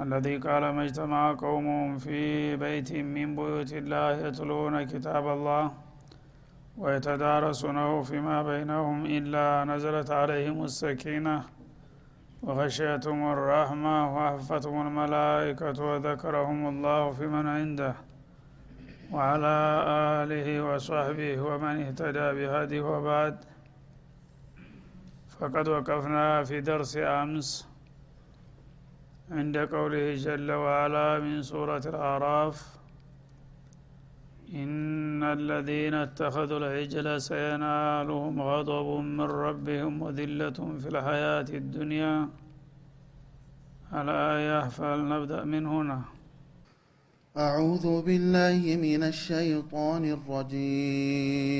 الذي قال ما اجتمع قوم في بيت من بيوت الله يتلون كتاب الله ويتدارسونه فيما بينهم إلا نزلت عليهم السكينة وغشيتهم الرحمة وحفتهم الملائكة وذكرهم الله في من عنده وعلى آله وصحبه ومن اهتدى بهذه وبعد. فقد وقفنا في درس أمس عند قوله جل وعلا من سورة الأعراف إن الذين اتخذوا العجل سينالهم غضب من ربهم وذلة في الحياة الدنيا. الآية فلنبدأ من هنا. أعوذ بالله من الشيطان الرجيم.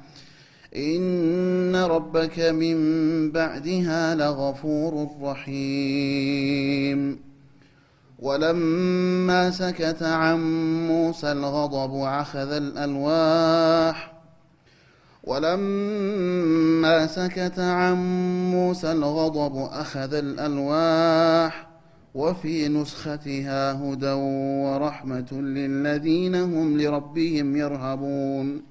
إن ربك من بعدها لغفور رحيم. ولما سكت عن موسى الغضب أخذ الألواح. ولما سكت عن موسى الغضب أخذ الألواح. وفي نسختها هدى ورحمة للذين هم لربهم يرهبون.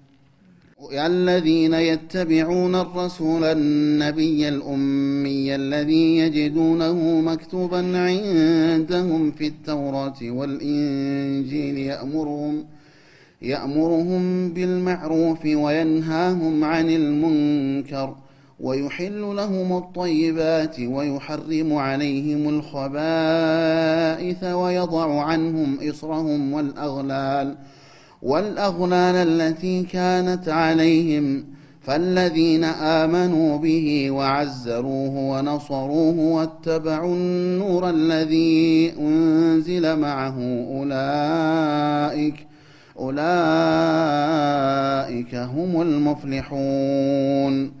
الذين يتبعون الرسول النبي الأمي الذي يجدونه مكتوبا عندهم في التوراة والإنجيل يأمرهم يأمرهم بالمعروف وينهاهم عن المنكر ويحل لهم الطيبات ويحرم عليهم الخبائث ويضع عنهم إصرهم والأغلال والأغلال التي كانت عليهم فالذين آمنوا به وعزروه ونصروه واتبعوا النور الذي أنزل معه أولئك أولئك هم المفلحون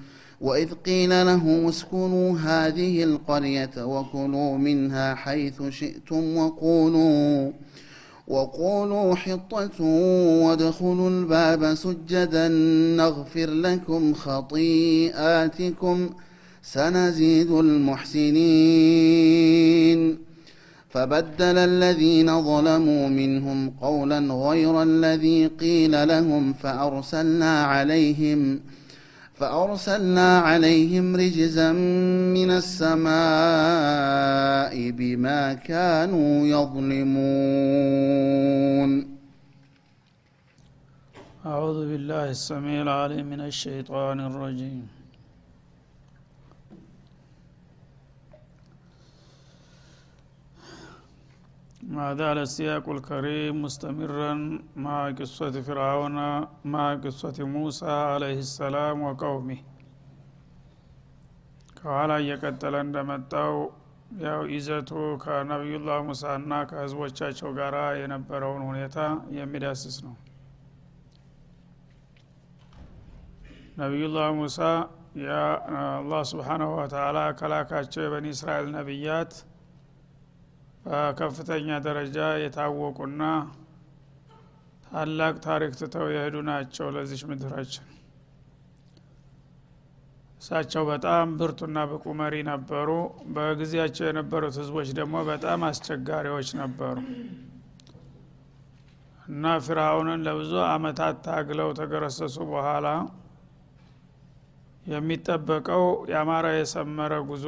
وإذ قيل لهم اسكنوا هذه القرية وكلوا منها حيث شئتم وقولوا وقولوا حطة وادخلوا الباب سجدا نغفر لكم خطيئاتكم سنزيد المحسنين. فبدل الذين ظلموا منهم قولا غير الذي قيل لهم فأرسلنا عليهم فأرسلنا عليهم رجزا من السماء بما كانوا يظلمون. أعوذ بالله السميع العليم من الشيطان الرجيم. ما زال السياق الكريم مستمرا مع قصة فرعون مع قصة موسى عليه السلام وقومه ከኋላ እየቀጠለ እንደመጣው ያው ይዘቱ ከነቢዩላህ ሙሳና ከህዝቦቻቸው ጋር የነበረውን ሁኔታ የሚዳስስ ነው ነቢዩላህ ሙሳ አላህ ስብሓናሁ ወተላ ከላካቸው የበኒ እስራኤል ነቢያት በከፍተኛ ደረጃ የታወቁና ታላቅ ታሪክ ትተው የሄዱ ናቸው ለዚች ምድራችን። እሳቸው በጣም ብርቱና ብቁ መሪ ነበሩ። በጊዜያቸው የነበሩት ህዝቦች ደግሞ በጣም አስቸጋሪዎች ነበሩ። እና ፊርአውንን ለብዙ አመታት ታግለው ተገረሰሱ በኋላ የሚጠበቀው የአማራ የሰመረ ጉዞ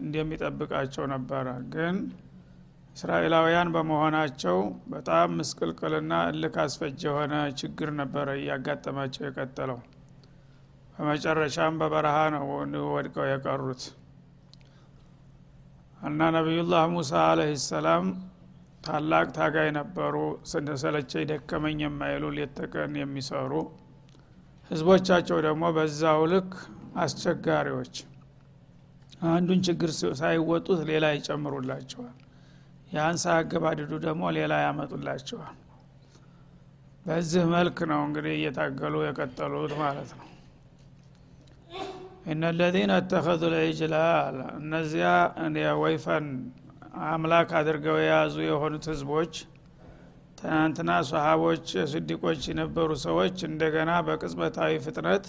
እንደሚጠብቃቸው ነበረ። ግን እስራኤላውያን በመሆናቸው በጣም ምስቅልቅልና እልክ አስፈጅ የሆነ ችግር ነበረ እያጋጠማቸው የቀጠለው። በመጨረሻም በበረሃ ነው ወድቀው የቀሩት። እና ነቢዩላህ ሙሳ አለህ ሰላም ታላቅ ታጋይ ነበሩ። ስንሰለቸኝ ደከመኝ የማይሉ ሌት ተቀን የሚሰሩ ህዝቦቻቸው ደግሞ በዛው ልክ አስቸጋሪዎች። አንዱን ችግር ሳይወጡት ሌላ ይጨምሩላቸዋል። ያን ሳያገባድዱ ደግሞ ሌላ ያመጡላቸዋል። በዚህ መልክ ነው እንግዲህ እየታገሉ የቀጠሉት ማለት ነው። እነ ለዚነ እተኸዙ ልዕጅላል እነዚያ ወይፈን አምላክ አድርገው የያዙ የሆኑት ህዝቦች ትናንትና ሰሃቦች ስዲቆች የነበሩ ሰዎች እንደገና በቅጽበታዊ ፍጥነት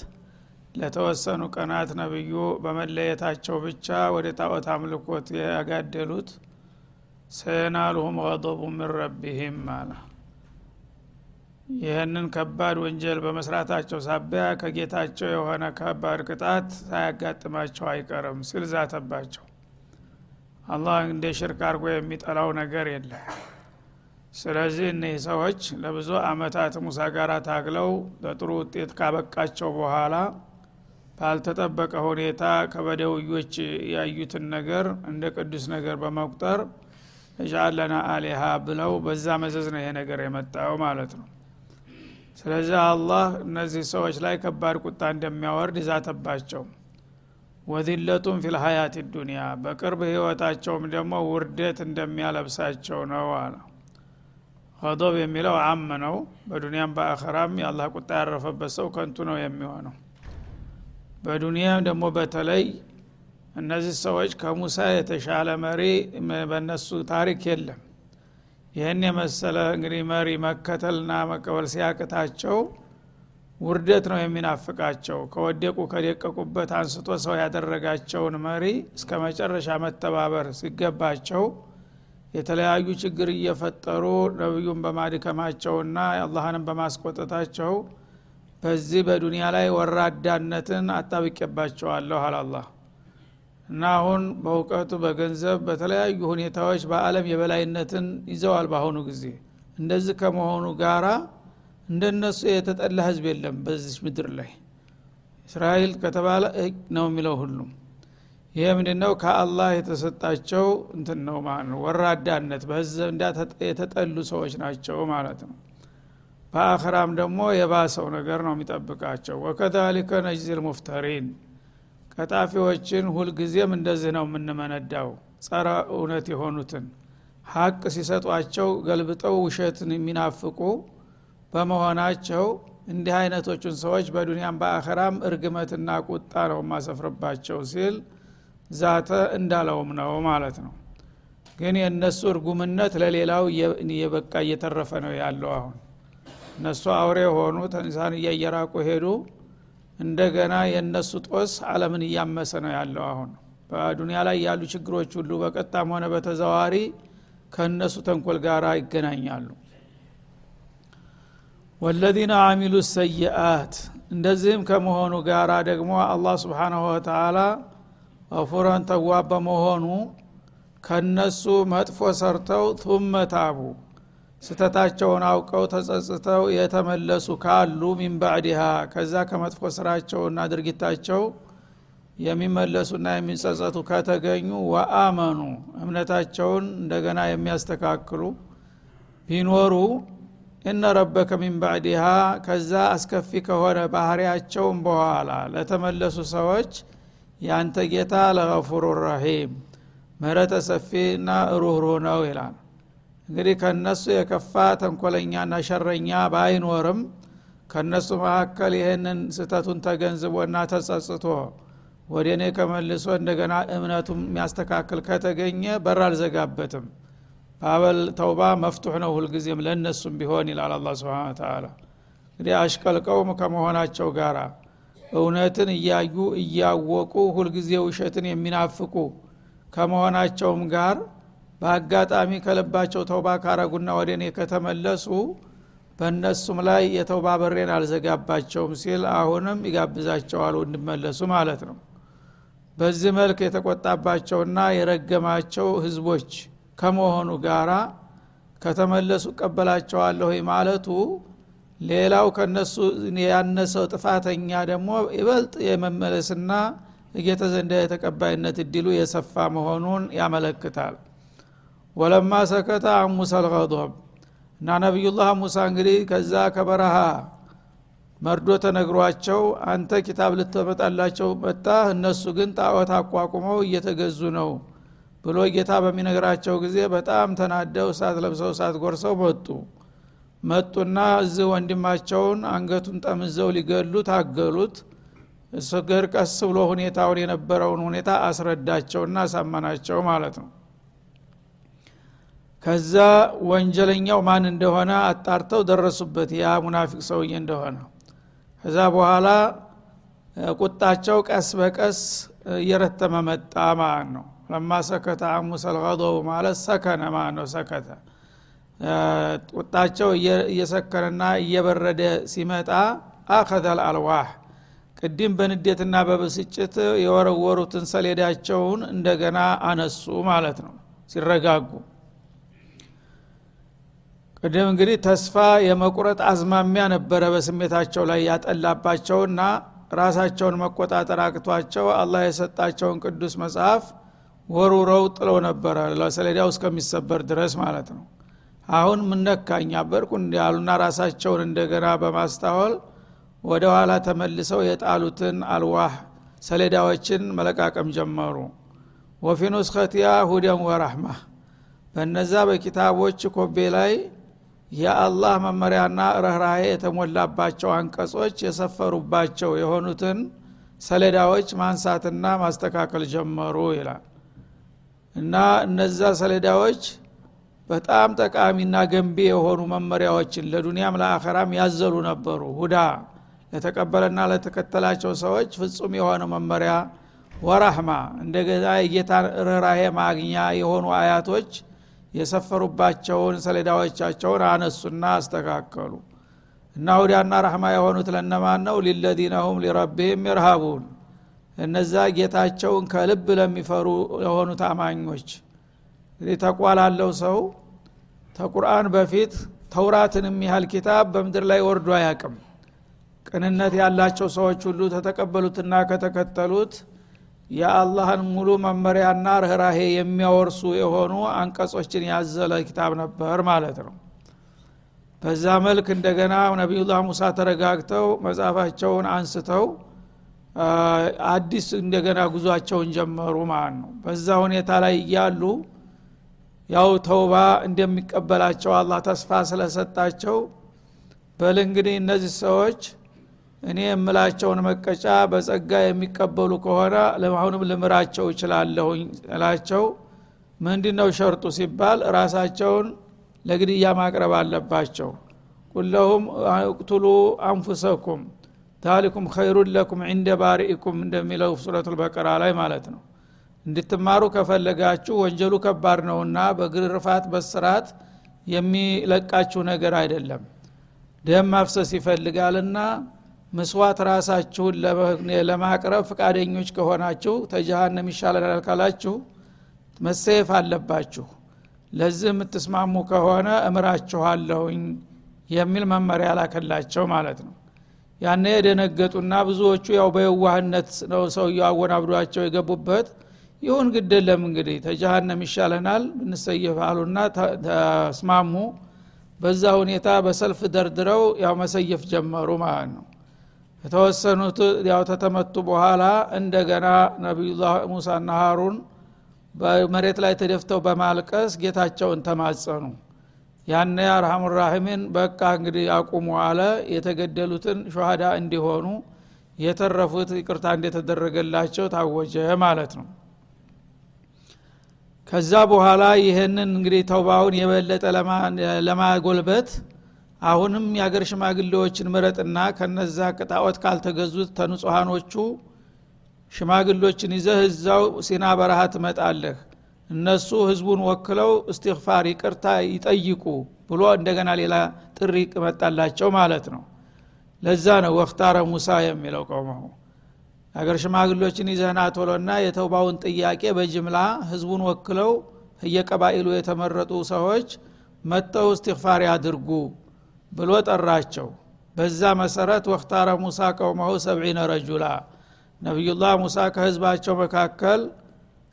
ለተወሰኑ ቀናት ነብዩ በመለየታቸው ብቻ ወደ ጣዖት አምልኮት ያጋደሉት ሰየናልሁም ገضቡ ምን ረቢህም አለ። ይህንን ከባድ ወንጀል በመስራታቸው ሳቢያ ከጌታቸው የሆነ ከባድ ቅጣት ሳያጋጥማቸው አይቀርም ሲል ዛተባቸው። አላህ እንደ ሽርክ አድርጎ የሚጠላው ነገር የለም ስለዚህ እነዚህ ሰዎች ለብዙ አመታት ሙሳ ጋር ታግለው ለጥሩ ውጤት ካበቃቸው በኋላ ባልተጠበቀ ሁኔታ ከበደውዮች ያዩትን ነገር እንደ ቅዱስ ነገር በመቁጠር እጃለና አሊሃ ብለው በዛ መዘዝ ነው ይሄ ነገር የመጣው ማለት ነው። ስለዚህ አላህ እነዚህ ሰዎች ላይ ከባድ ቁጣ እንደሚያወርድ ዛተባቸው ወዚለቱም ፊልሀያት ዱኒያ በቅርብ ህይወታቸውም ደግሞ ውርደት እንደሚያለብሳቸው ነው አለ ገዶብ የሚለው አም ነው። በዱንያም በአኸራም የአላህ ቁጣ ያረፈበት ሰው ከንቱ ነው የሚሆነው። በዱንያም ደግሞ በተለይ እነዚህ ሰዎች ከሙሳ የተሻለ መሪ በእነሱ ታሪክ የለም። ይህን የመሰለ እንግዲህ መሪ መከተልና መቀበል ሲያቅታቸው ውርደት ነው የሚናፍቃቸው። ከወደቁ ከደቀቁበት አንስቶ ሰው ያደረጋቸውን መሪ እስከ መጨረሻ መተባበር ሲገባቸው የተለያዩ ችግር እየፈጠሩ ነቢዩን በማድከማቸውና አላህንም በማስቆጠታቸው በዚህ በዱንያ ላይ ወራዳነትን አጣብቄባቸዋለሁ አላላህ እና አሁን በእውቀቱ በገንዘብ በተለያዩ ሁኔታዎች በአለም የበላይነትን ይዘዋል በአሁኑ ጊዜ። እንደዚህ ከመሆኑ ጋራ እንደነሱ የተጠላ ህዝብ የለም በዚህ ምድር ላይ። እስራኤል ከተባለ ነው የሚለው ሁሉም ይሄ ምንድነው? ከአላህ የተሰጣቸው እንትን ነው ማለት ነው። ወራዳነት በህዝብ የተጠሉ ሰዎች ናቸው ማለት ነው። በአኸራም ደግሞ የባሰው ነገር ነው የሚጠብቃቸው። ወከዛሊከ ነጅዚል ሙፍተሪን ቀጣፊዎችን ሁልጊዜም እንደዚህ ነው የምንመነዳው ጸረ እውነት የሆኑትን። ሀቅ ሲሰጧቸው ገልብጠው ውሸትን የሚናፍቁ በመሆናቸው እንዲህ አይነቶቹን ሰዎች በዱንያም በአኸራም እርግመትና ቁጣ ነው የማሰፍርባቸው ሲል ዛተ እንዳለውም ነው ማለት ነው። ግን የእነሱ እርጉምነት ለሌላው እየበቃ እየተረፈ ነው ያለው አሁን። እነሱ አውሬ ሆኑ ተንሳንያ እየራቁ ሄዱ። እንደገና የእነሱ ጦስ አለምን እያመሰ ነው ያለው አሁን። በዱንያ ላይ ያሉ ችግሮች ሁሉ በቀጣም ሆነ በተዘዋሪ ከእነሱ ተንኮል ጋር ይገናኛሉ። ወለዚነ አሚሉ ሰይአት እንደዚህም ከመሆኑ ጋር ደግሞ አላህ ስብሓናሁ ወተላ ገፉረን ተዋብ በመሆኑ ከነሱ መጥፎ ሰርተው ቱመ ታቡ። ስተታቸውን አውቀው ተጸጽተው የተመለሱ ካሉ ሚን ከዛ ከመጥፎ ስራቸውና ድርጊታቸው የሚመለሱና የሚጸጸቱ ከተገኙ ወአመኑ እምነታቸውን እንደገና የሚያስተካክሉ ቢኖሩ እነ ረበከ ሚን ከዛ አስከፊ ከሆነ ባህሪያቸውን በኋላ ለተመለሱ ሰዎች ያንተ ጌታ ለገፉሩ ረሂም ምህረተ ሰፊና ሩህሩህ ነው ይላል። እንግዲህ ከነሱ የከፋ ተንኮለኛና ሸረኛ ባይኖርም ከነሱ መካከል ይህንን ስተቱን ተገንዝቦና ተጸጽቶ ወደ እኔ ከመልሶ እንደገና እምነቱም የሚያስተካክል ከተገኘ በር አልዘጋበትም። ባበል ተውባ መፍቱሕ ነው ሁልጊዜም ለእነሱም ቢሆን ይላል አላ ስብን ተላ እንግዲህ አሽቀልቀውም ከመሆናቸው ጋር እውነትን እያዩ እያወቁ ሁልጊዜ ውሸትን የሚናፍቁ ከመሆናቸውም ጋር በአጋጣሚ ከልባቸው ተውባ ካረጉና ወደ እኔ ከተመለሱ በእነሱም ላይ የተውባ በሬን አልዘጋባቸውም ሲል አሁንም ይጋብዛቸዋል እንዲመለሱ ማለት ነው። በዚህ መልክ የተቆጣባቸውና የረገማቸው ህዝቦች ከመሆኑ ጋራ ከተመለሱ እቀበላቸዋለሁ ማለቱ ሌላው ከነሱ ያነሰው ጥፋተኛ ደግሞ ይበልጥ የመመለስና እጌተ ዘንዳ የተቀባይነት እድሉ የሰፋ መሆኑን ያመለክታል። ወለማ ሰከተ አን ሙሳ እና ነቢዩላህ ሙሳ እንግዲህ ከዛ ከበረሃ መርዶ ተነግሯቸው አንተ ኪታብ ልትመጣላቸው መጣ እነሱ ግን ጣዖት አቋቁመው እየተገዙ ነው ብሎ ጌታ በሚነግራቸው ጊዜ በጣም ተናደው እሳት ለብሰው እሳት ጎርሰው መጡ መጡና እዚህ ወንድማቸውን አንገቱን ጠምዘው ሊገሉ ታገሉት። እሱገር ቀስ ብሎ ሁኔታውን የነበረውን ሁኔታ አስረዳቸውና አሳመናቸው ማለት ነው። ከዛ ወንጀለኛው ማን እንደሆነ አጣርተው ደረሱበት። ያ ሙናፊቅ ሰውዬ እንደሆነ። ከዛ በኋላ ቁጣቸው ቀስ በቀስ እየረተመ መጣ ማለት ነው። ለማ ሰከተ አሙሰል ማለት ሰከነ ማለት ነው ሰከተ ቁጣቸው እየሰከነና እየበረደ ሲመጣ አኸዘል አልዋህ ቅድም በንዴትና በብስጭት የወረወሩትን ሰሌዳቸውን እንደገና አነሱ ማለት ነው። ሲረጋጉ ቅድም እንግዲህ ተስፋ የመቁረጥ አዝማሚያ ነበረ በስሜታቸው ላይ ያጠላባቸውና ራሳቸውን መቆጣጠር አቅቷቸው አላህ የሰጣቸውን ቅዱስ መጽሐፍ ወሩረው ጥለው ነበረ ለሰሌዳው እስከሚሰበር ድረስ ማለት ነው አሁን ምነካኛ በርኩ እንዲያሉና ራሳቸውን እንደገና በማስታወል ወደ ኋላ ተመልሰው የጣሉትን አልዋህ ሰሌዳዎችን መለቃቀም ጀመሩ። ወፊ ኑስኸቲያ ሁደን ወራህማ። በነዛ በኪታቦች ኮቤ ላይ የአላህ መመሪያና ረህራሄ የተሞላባቸው አንቀጾች የሰፈሩባቸው የሆኑትን ሰሌዳዎች ማንሳትና ማስተካከል ጀመሩ ይላል። እና እነዛ ሰሌዳዎች በጣም ጠቃሚና ገንቢ የሆኑ መመሪያዎችን ለዱንያም ለአኸራም ያዘሉ ነበሩ። ሁዳ ለተቀበለና ለተከተላቸው ሰዎች ፍጹም የሆነ መመሪያ። ወራህማ እንደገና የጌታ ርኅራሄ ማግኛ የሆኑ አያቶች የሰፈሩባቸውን ሰሌዳዎቻቸውን አነሱና አስተካከሉ። እና ሁዳና ረህማ የሆኑት ለነማን ነው? ሊለዚነ ሁም ሊረቢህም ይርሃቡን እነዛ ጌታቸውን ከልብ ለሚፈሩ ለሆኑት አማኞች እንግዲህ ተቋ ላለው ሰው ተቁርአን በፊት ተውራትን የሚያህል ኪታብ በምድር ላይ ወርዶ አያቅም ቅንነት ያላቸው ሰዎች ሁሉ ተተቀበሉትና ከተከተሉት የአላህን ሙሉ መመሪያና ርኅራሄ የሚያወርሱ የሆኑ አንቀጾችን ያዘለ ኪታብ ነበር ማለት ነው። በዛ መልክ እንደገና ነቢዩላህ ሙሳ ተረጋግተው መጽሐፋቸውን አንስተው አዲስ እንደገና ጉዟቸውን ጀመሩ ማለት ነው። በዛ ሁኔታ ላይ እያሉ ያው ተውባ እንደሚቀበላቸው አላህ ተስፋ ስለሰጣቸው በል እንግዲህ እነዚህ ሰዎች እኔ የምላቸውን መቀጫ በጸጋ የሚቀበሉ ከሆነ አሁንም ልምራቸው እችላለሁኝ እላቸው። ምንድ ነው ሸርጡ ሲባል ራሳቸውን ለግድያ ማቅረብ አለባቸው። ቁለሁም እቅቱሉ አንፉሰኩም ዛሊኩም ኸይሩን ለኩም ዕንደ ባሪኢኩም እንደሚለው ሱረቱ ልበቀራ ላይ ማለት ነው እንድትማሩ ከፈለጋችሁ ወንጀሉ ከባድ ነውና በግርፋት በስራት የሚለቃችሁ ነገር አይደለም። ደም ማፍሰስ ይፈልጋልና ምስዋት ራሳችሁን ለማቅረብ ፈቃደኞች ከሆናችሁ ተጀሃነም ይሻለናል ካላችሁ መሰየፍ አለባችሁ። ለዚህ የምትስማሙ ከሆነ እምራችኋለሁኝ የሚል መመሪያ ላከላቸው ማለት ነው። ያነ የደነገጡና ብዙዎቹ ያው በየዋህነት ነው ሰውየው አወናብዷቸው የገቡበት ይሁን ግደለም እንግዲህ ተጀሃነም ይሻለናል ብንሰየፍ አሉና ተስማሙ። በዛ ሁኔታ በሰልፍ ደርድረው ያው መሰየፍ ጀመሩ ማለት ነው። የተወሰኑት ያው ተተመቱ በኋላ እንደገና ነቢዩላህ ሙሳና ሀሩን በመሬት ላይ ተደፍተው በማልቀስ ጌታቸውን ተማጸኑ። ያነ አርሐሙ ራሒሚን በቃ እንግዲህ አቁሙ አለ። የተገደሉትን ሸሃዳ እንዲሆኑ የተረፉት ይቅርታ እንደተደረገላቸው ታወጀ ማለት ነው ከዛ በኋላ ይህንን እንግዲህ ተውባውን የበለጠ ለማጎልበት አሁንም የአገር ሽማግሌዎችን ምረጥና ከነዛ ቅጣዖት ካልተገዙት ተንጹሃኖቹ ሽማግሎችን ይዘህ እዛው ሲና በረሃ ትመጣለህ። እነሱ ህዝቡን ወክለው እስትግፋር ይቅርታ ይጠይቁ ብሎ እንደገና ሌላ ጥሪ መጣላቸው ማለት ነው። ለዛ ነው ወክታረ ሙሳ የሚለው ቀውመሁ አገር ሽማግሎችን ይዘህና ቶሎና የተውባውን ጥያቄ በጅምላ ህዝቡን ወክለው እየቀባኢሉ የተመረጡ ሰዎች መጠው እስትግፋር ያድርጉ ብሎ ጠራቸው። በዛ መሰረት ወክታረ ሙሳ ቀውመሁ ሰብዒነ ረጁላ። ነቢዩላህ ሙሳ ከህዝባቸው መካከል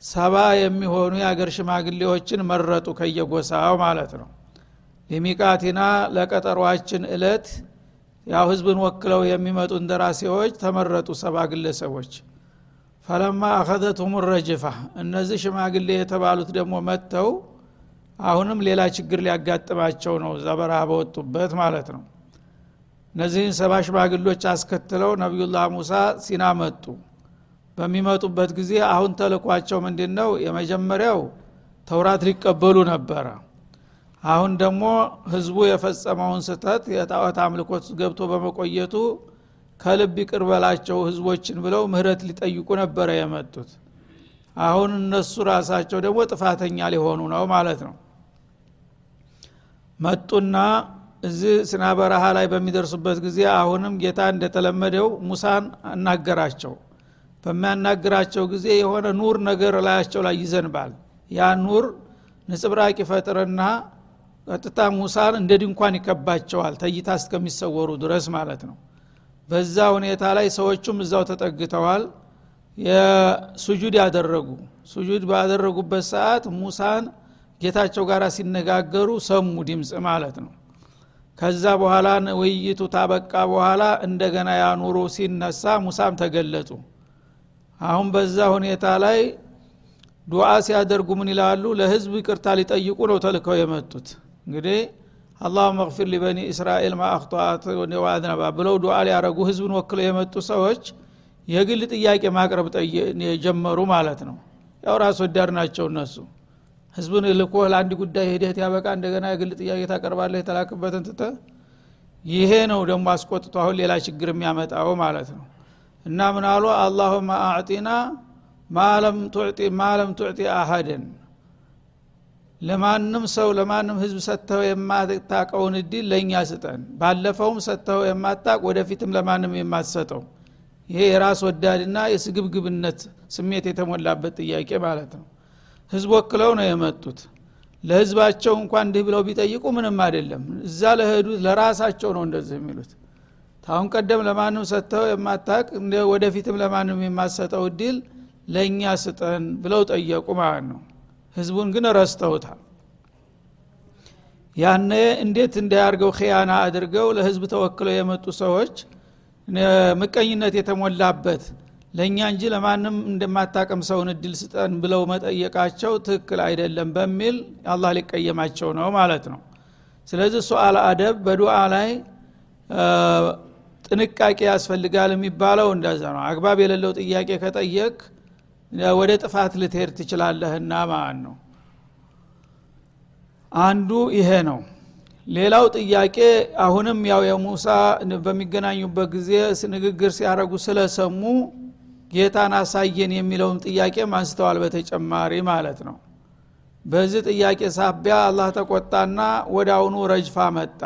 ሰባ የሚሆኑ የአገር ሽማግሌዎችን መረጡ ከየጎሳው ማለት ነው። ሊሚቃቲና ለቀጠሯችን እለት ያው ህዝብን ወክለው የሚመጡ እንደራሴዎች ተመረጡ ሰባ ግለሰቦች። ፈለማ አኸዘትሁም ረጅፋ። እነዚህ ሽማግሌ የተባሉት ደግሞ መጥተው አሁንም ሌላ ችግር ሊያጋጥማቸው ነው እዛ በረሃ በወጡበት ማለት ነው። እነዚህን ሰባ ሽማግሎች አስከትለው ነቢዩላህ ሙሳ ሲና መጡ። በሚመጡበት ጊዜ አሁን ተልኳቸው ምንድን ነው የመጀመሪያው ተውራት ሊቀበሉ ነበረ አሁን ደግሞ ህዝቡ የፈጸመውን ስተት የጣዖት አምልኮት ገብቶ በመቆየቱ ከልብ ይቅር በላቸው ህዝቦችን ብለው ምህረት ሊጠይቁ ነበረ የመጡት። አሁን እነሱ ራሳቸው ደግሞ ጥፋተኛ ሊሆኑ ነው ማለት ነው። መጡና እዚህ ስና በረሃ ላይ በሚደርሱበት ጊዜ አሁንም ጌታ እንደተለመደው ሙሳን አናገራቸው። በሚያናግራቸው ጊዜ የሆነ ኑር ነገር ላያቸው ላይ ይዘንባል። ያ ኑር ንጽብራቅ ይፈጥርና ቀጥታ ሙሳን እንደ ድንኳን ይከባቸዋል ተይታ እስከሚሰወሩ ድረስ ማለት ነው። በዛ ሁኔታ ላይ ሰዎቹም እዛው ተጠግተዋል የሱጁድ ያደረጉ። ሱጁድ ባደረጉበት ሰዓት ሙሳን ጌታቸው ጋር ሲነጋገሩ ሰሙ ድምፅ ማለት ነው። ከዛ በኋላ ውይይቱ ታበቃ በኋላ እንደገና ያኑሩ ሲነሳ ሙሳም ተገለጡ። አሁን በዛ ሁኔታ ላይ ዱዓ ሲያደርጉ ምን ይላሉ? ለህዝብ ይቅርታ ሊጠይቁ ነው ተልከው የመጡት እንግዲህ አላሁመ እግፊር ሊበኒ እስራኤል ማአክጧት ወአዝነባ ብለው ዱዓ ሊያረጉ ህዝብን ወክለው የመጡ ሰዎች የግል ጥያቄ ማቅረብ የጀመሩ ማለት ነው። ያው ራስ ወዳድ ናቸው እነሱ። ህዝብን ልኮ ለአንድ ጉዳይ ሂደት ያበቃ እንደገና የግል ጥያቄ ታቀርባለህ የተላክበትን ትተ ይሄ ነው ደግሞ አስቆጥቶ አሁን ሌላ ችግር የሚያመጣው ማለት ነው። እና ምን አሉ? አላሁመ አዕጢና ማለም ቱዕጢ አሀድን ለማንም ሰው ለማንም ህዝብ ሰጥተው የማታቀውን እድል ለእኛ ስጠን። ባለፈውም ሰጥተው የማታቅ ወደፊትም ለማንም የማትሰጠው። ይሄ የራስ ወዳድና የስግብግብነት ስሜት የተሞላበት ጥያቄ ማለት ነው። ህዝብ ወክለው ነው የመጡት። ለህዝባቸው እንኳን እንዲህ ብለው ቢጠይቁ ምንም አይደለም። እዛ ለሄዱት ለራሳቸው ነው እንደዚህ የሚሉት። ታሁን ቀደም ለማንም ሰጥተው የማታቅ ወደፊትም ለማንም የማሰጠው እድል ለእኛ ስጠን ብለው ጠየቁ ማለት ነው ህዝቡን ግን ረስተውታል። ያነ እንዴት እንዳያርገው ክያና አድርገው ለህዝብ ተወክለው የመጡ ሰዎች ምቀኝነት የተሞላበት ለእኛ እንጂ ለማንም እንደማታቀም ሰውን እድል ስጠን ብለው መጠየቃቸው ትክክል አይደለም በሚል አላህ ሊቀየማቸው ነው ማለት ነው። ስለዚህ ሱአል አደብ በዱዓ ላይ ጥንቃቄ ያስፈልጋል የሚባለው እንደዛ ነው። አግባብ የሌለው ጥያቄ ከጠየቅ ወደ ጥፋት ልትሄድ ትችላለህና ማለት ነው። አንዱ ይሄ ነው። ሌላው ጥያቄ አሁንም ያው የሙሳ በሚገናኙበት ጊዜ ንግግር ሲያደረጉ ስለሰሙ ጌታን አሳየን የሚለውን ጥያቄ አንስተዋል በተጨማሪ ማለት ነው። በዚህ ጥያቄ ሳቢያ አላህ ተቆጣና ወደ አሁኑ ረጅፋ መጣ።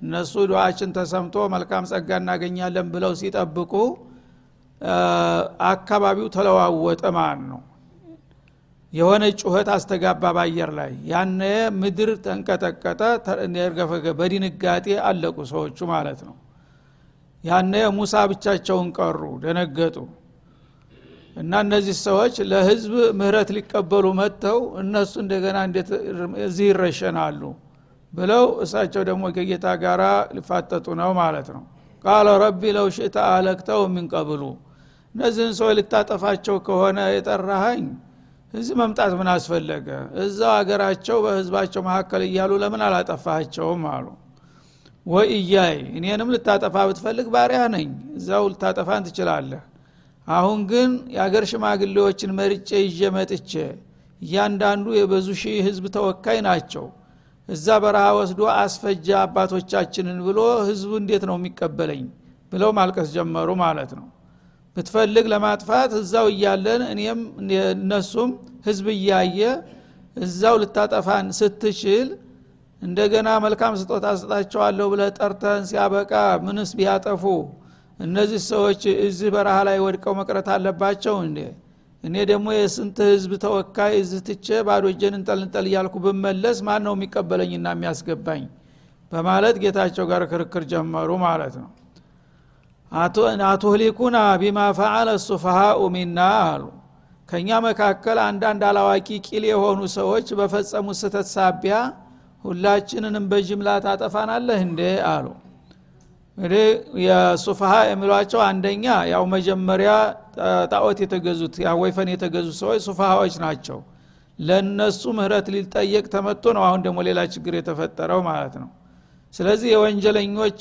እነሱ ዱዓችን ተሰምቶ መልካም ጸጋ እናገኛለን ብለው ሲጠብቁ አካባቢው ተለዋወጠ ማለት ነው የሆነ ጩኸት አስተጋባ ባየር ላይ። ያነ ምድር ተንቀጠቀጠ ተርገፈገ በድንጋጤ አለቁ ሰዎቹ ማለት ነው። ያነ ሙሳ ብቻቸውን ቀሩ ደነገጡ። እና እነዚህ ሰዎች ለህዝብ ምህረት ሊቀበሉ መጥተው እነሱ እንደገና እንዴት እዚህ ይረሸናሉ ብለው እሳቸው ደግሞ ከጌታ ጋር ሊፋጠጡ ነው ማለት ነው። ቃለ ረቢ ለው ሽእተ አለክተው የሚንቀብሉ እነዚህን ሰዎች ልታጠፋቸው ከሆነ የጠራሃኝ እዚህ መምጣት ምን አስፈለገ? እዛው አገራቸው በህዝባቸው መካከል እያሉ ለምን አላጠፋቸውም አሉ። ወይ እያይ እኔንም ልታጠፋ ብትፈልግ ባሪያ ነኝ። እዛው ልታጠፋን ትችላለህ። አሁን ግን የአገር ሽማግሌዎችን መርጬ ይዤ መጥቼ እያንዳንዱ የበዙ ሺህ ህዝብ ተወካይ ናቸው። እዛ በረሃ ወስዶ አስፈጃ አባቶቻችንን ብሎ ህዝቡ እንዴት ነው የሚቀበለኝ? ብለው ማልቀስ ጀመሩ ማለት ነው ብትፈልግ ለማጥፋት እዛው እያለን እኔም እነሱም ህዝብ እያየ እዛው ልታጠፋን ስትችል እንደገና መልካም ስጦታ ስጣቸዋለሁ ብለ ጠርተን ሲያበቃ ምንስ ቢያጠፉ? እነዚህ ሰዎች እዚህ በረሃ ላይ ወድቀው መቅረት አለባቸው እንዴ? እኔ ደግሞ የስንት ህዝብ ተወካይ እዚህ ትቼ ባዶ እጄን እንጠልንጠል እያልኩ ብመለስ ማን ነው የሚቀበለኝና የሚያስገባኝ? በማለት ጌታቸው ጋር ክርክር ጀመሩ ማለት ነው አቱህሊኩና ቢማ ፈዓለ ሱፈሃኡ ሚና አሉ። ከእኛ መካከል አንዳንድ አላዋቂ ቂል የሆኑ ሰዎች በፈጸሙት ስተት ሳቢያ ሁላችንንም በጅምላ ታጠፋናለህ እንዴ አሉ። እንግዲህ የሱፈሃ የሚሏቸው አንደኛ ያው መጀመሪያ ጣዖት የተገዙት ወይፈን የተገዙ ሰዎች ሱፈሃዎች ናቸው። ለነሱ ምህረት ሊጠየቅ ተመቶ ነው አሁን ደግሞ ሌላ ችግር የተፈጠረው ማለት ነው ስለዚህ የወንጀለኞች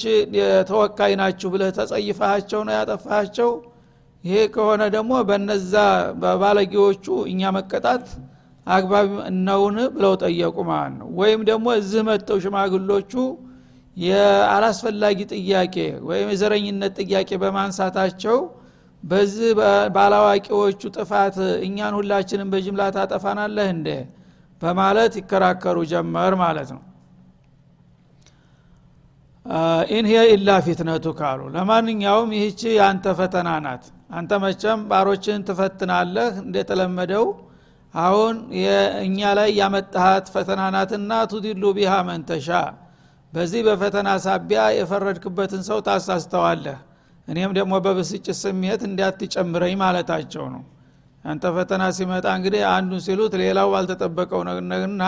ተወካይ ናችሁ ብለህ ተጸይፈሃቸው ነው ያጠፋሃቸው? ይሄ ከሆነ ደግሞ በነዛ በባለጌዎቹ እኛ መቀጣት አግባብ ነውን ብለው ጠየቁ ማለት ነው። ወይም ደግሞ እዚህ መጥተው ሽማግሎቹ የአላስፈላጊ ጥያቄ ወይም የዘረኝነት ጥያቄ በማንሳታቸው በዚህ ባላዋቂዎቹ ጥፋት እኛን ሁላችንም በጅምላ ታጠፋናለህ እንደ በማለት ይከራከሩ ጀመር ማለት ነው ኢንሄ ኢላ ፊትነቱ ካሉ ለማንኛውም ይህቺ የአንተ ፈተና ናት። አንተ መቸም ባሮችን ትፈትናለህ እንደተለመደው። አሁን እኛ ላይ ያመጣሃት ፈተና ናትና ቱዲሉ ቢሃ መንተሻ በዚህ በፈተና ሳቢያ የፈረድክበትን ሰው ታሳስተዋለህ። እኔም ደግሞ በብስጭት ስሜት እንዲያትጨምረኝ ማለታቸው ነው። አንተ ፈተና ሲመጣ እንግዲህ አንዱን ሲሉት ሌላው ባልተጠበቀው ነግና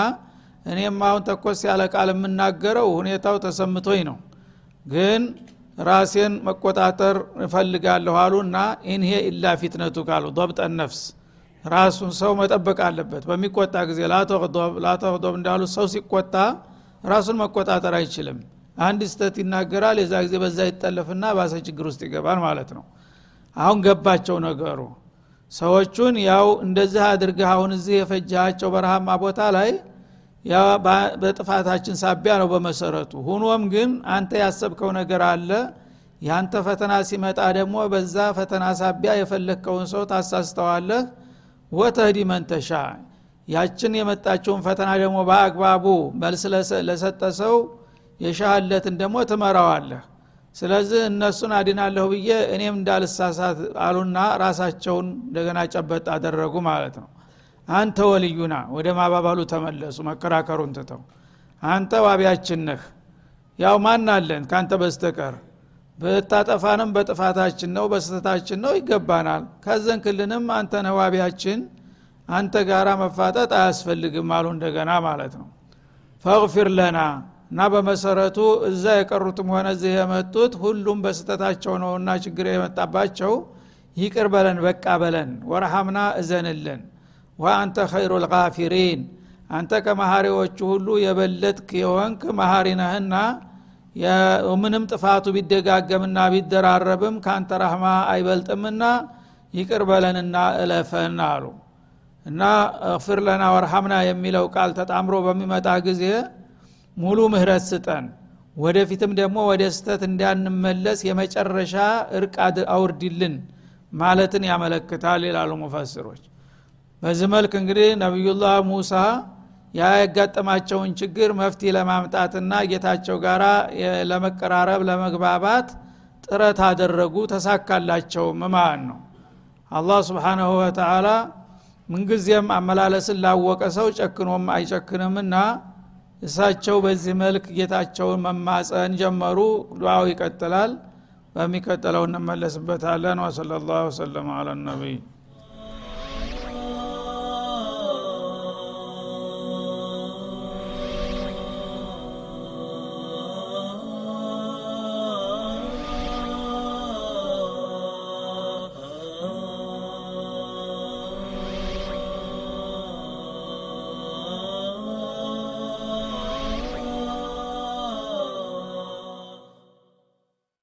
እኔም አሁን ተኮስ ያለ ቃል የምናገረው ሁኔታው ተሰምቶኝ ነው ግን ራሴን መቆጣጠር እፈልጋለሁ አሉና ኢንሄ ኢላ ፊትነቱ ካሉ ዶብጠን ነፍስ ራሱን ሰው መጠበቅ አለበት። በሚቆጣ ጊዜ ላተቅዶብ እንዳሉት ሰው ሲቆጣ ራሱን መቆጣጠር አይችልም። አንድ ስተት ይናገራል የዛ ጊዜ በዛ ይጠለፍና ባሰ ችግር ውስጥ ይገባል ማለት ነው። አሁን ገባቸው ነገሩ። ሰዎቹን ያው እንደዚህ አድርገህ አሁን እዚህ የፈጃቸው በረሃማ ቦታ ላይ በጥፋታችን ሳቢያ ነው በመሰረቱ። ሁኖም ግን አንተ ያሰብከው ነገር አለ። ያንተ ፈተና ሲመጣ ደግሞ በዛ ፈተና ሳቢያ የፈለግከውን ሰው ታሳስተዋለህ። ወተህዲ መንተሻ ያችን የመጣችውን ፈተና ደግሞ በአግባቡ መልስ ለሰጠ ሰው የሻህለትን ደግሞ ትመራዋለህ። ስለዚህ እነሱን አድናለሁ ብዬ እኔም እንዳልሳሳት አሉና ራሳቸውን እንደገና ጨበጥ አደረጉ ማለት ነው አንተ ወልዩና ወደ ማባባሉ ተመለሱ መከራከሩን ትተው። አንተ ዋቢያችን ነህ። ያው ማን አለን? ካንተ በስተቀር። ብታጠፋንም በጥፋታችን ነው በስተታችን ነው ይገባናል። ካዘንክልንም አንተ ነህ ዋቢያችን አንተ ጋራ መፋጠጥ አያስፈልግም አሉ እንደገና ማለት ነው። ፈግፊር ለና እና በመሰረቱ እዛ የቀሩትም ሆነ እዚህ የመጡት ሁሉም በስተታቸው ነውና ችግር የመጣባቸው ይቅር በለን በቃ በለን ወረሐምና እዘንልን ወአንተ ኸይሩ ልጋፊሪን አንተ ከመሀሪዎቹ ሁሉ የበለጥክ የወንክ መሀሪ ነህና ምንም ጥፋቱ ቢደጋገምና ቢደራረብም ከአንተ ረህማ አይበልጥምና ይቅር በለንና እለፈን አሉ። እና እፍር ለና ወርሐምና የሚለው ቃል ተጣምሮ በሚመጣ ጊዜ ሙሉ ምህረት ስጠን። ወደፊትም ደግሞ ወደ ስተት እንዳንመለስ የመጨረሻ እርቅ አውርድልን ማለትን ያመለክታል ይላሉ ሙፈስሮች በዚህ መልክ እንግዲህ ነቢዩላህ ሙሳ ያ ያጋጠማቸውን ችግር መፍትሄ ለማምጣትና ጌታቸው ጋር ለመቀራረብ ለመግባባት ጥረት አደረጉ። ተሳካላቸውም ማለት ነው። አላህ ስብሓናሁ ወተላ ምንጊዜም አመላለስን ላወቀ ሰው ጨክኖም አይጨክንምና እሳቸው በዚህ መልክ ጌታቸውን መማፀን ጀመሩ። ዱዓው ይቀጥላል። በሚቀጥለው እንመለስበታለን። ወሰለ ላሁ ወሰለም አላ ነቢይ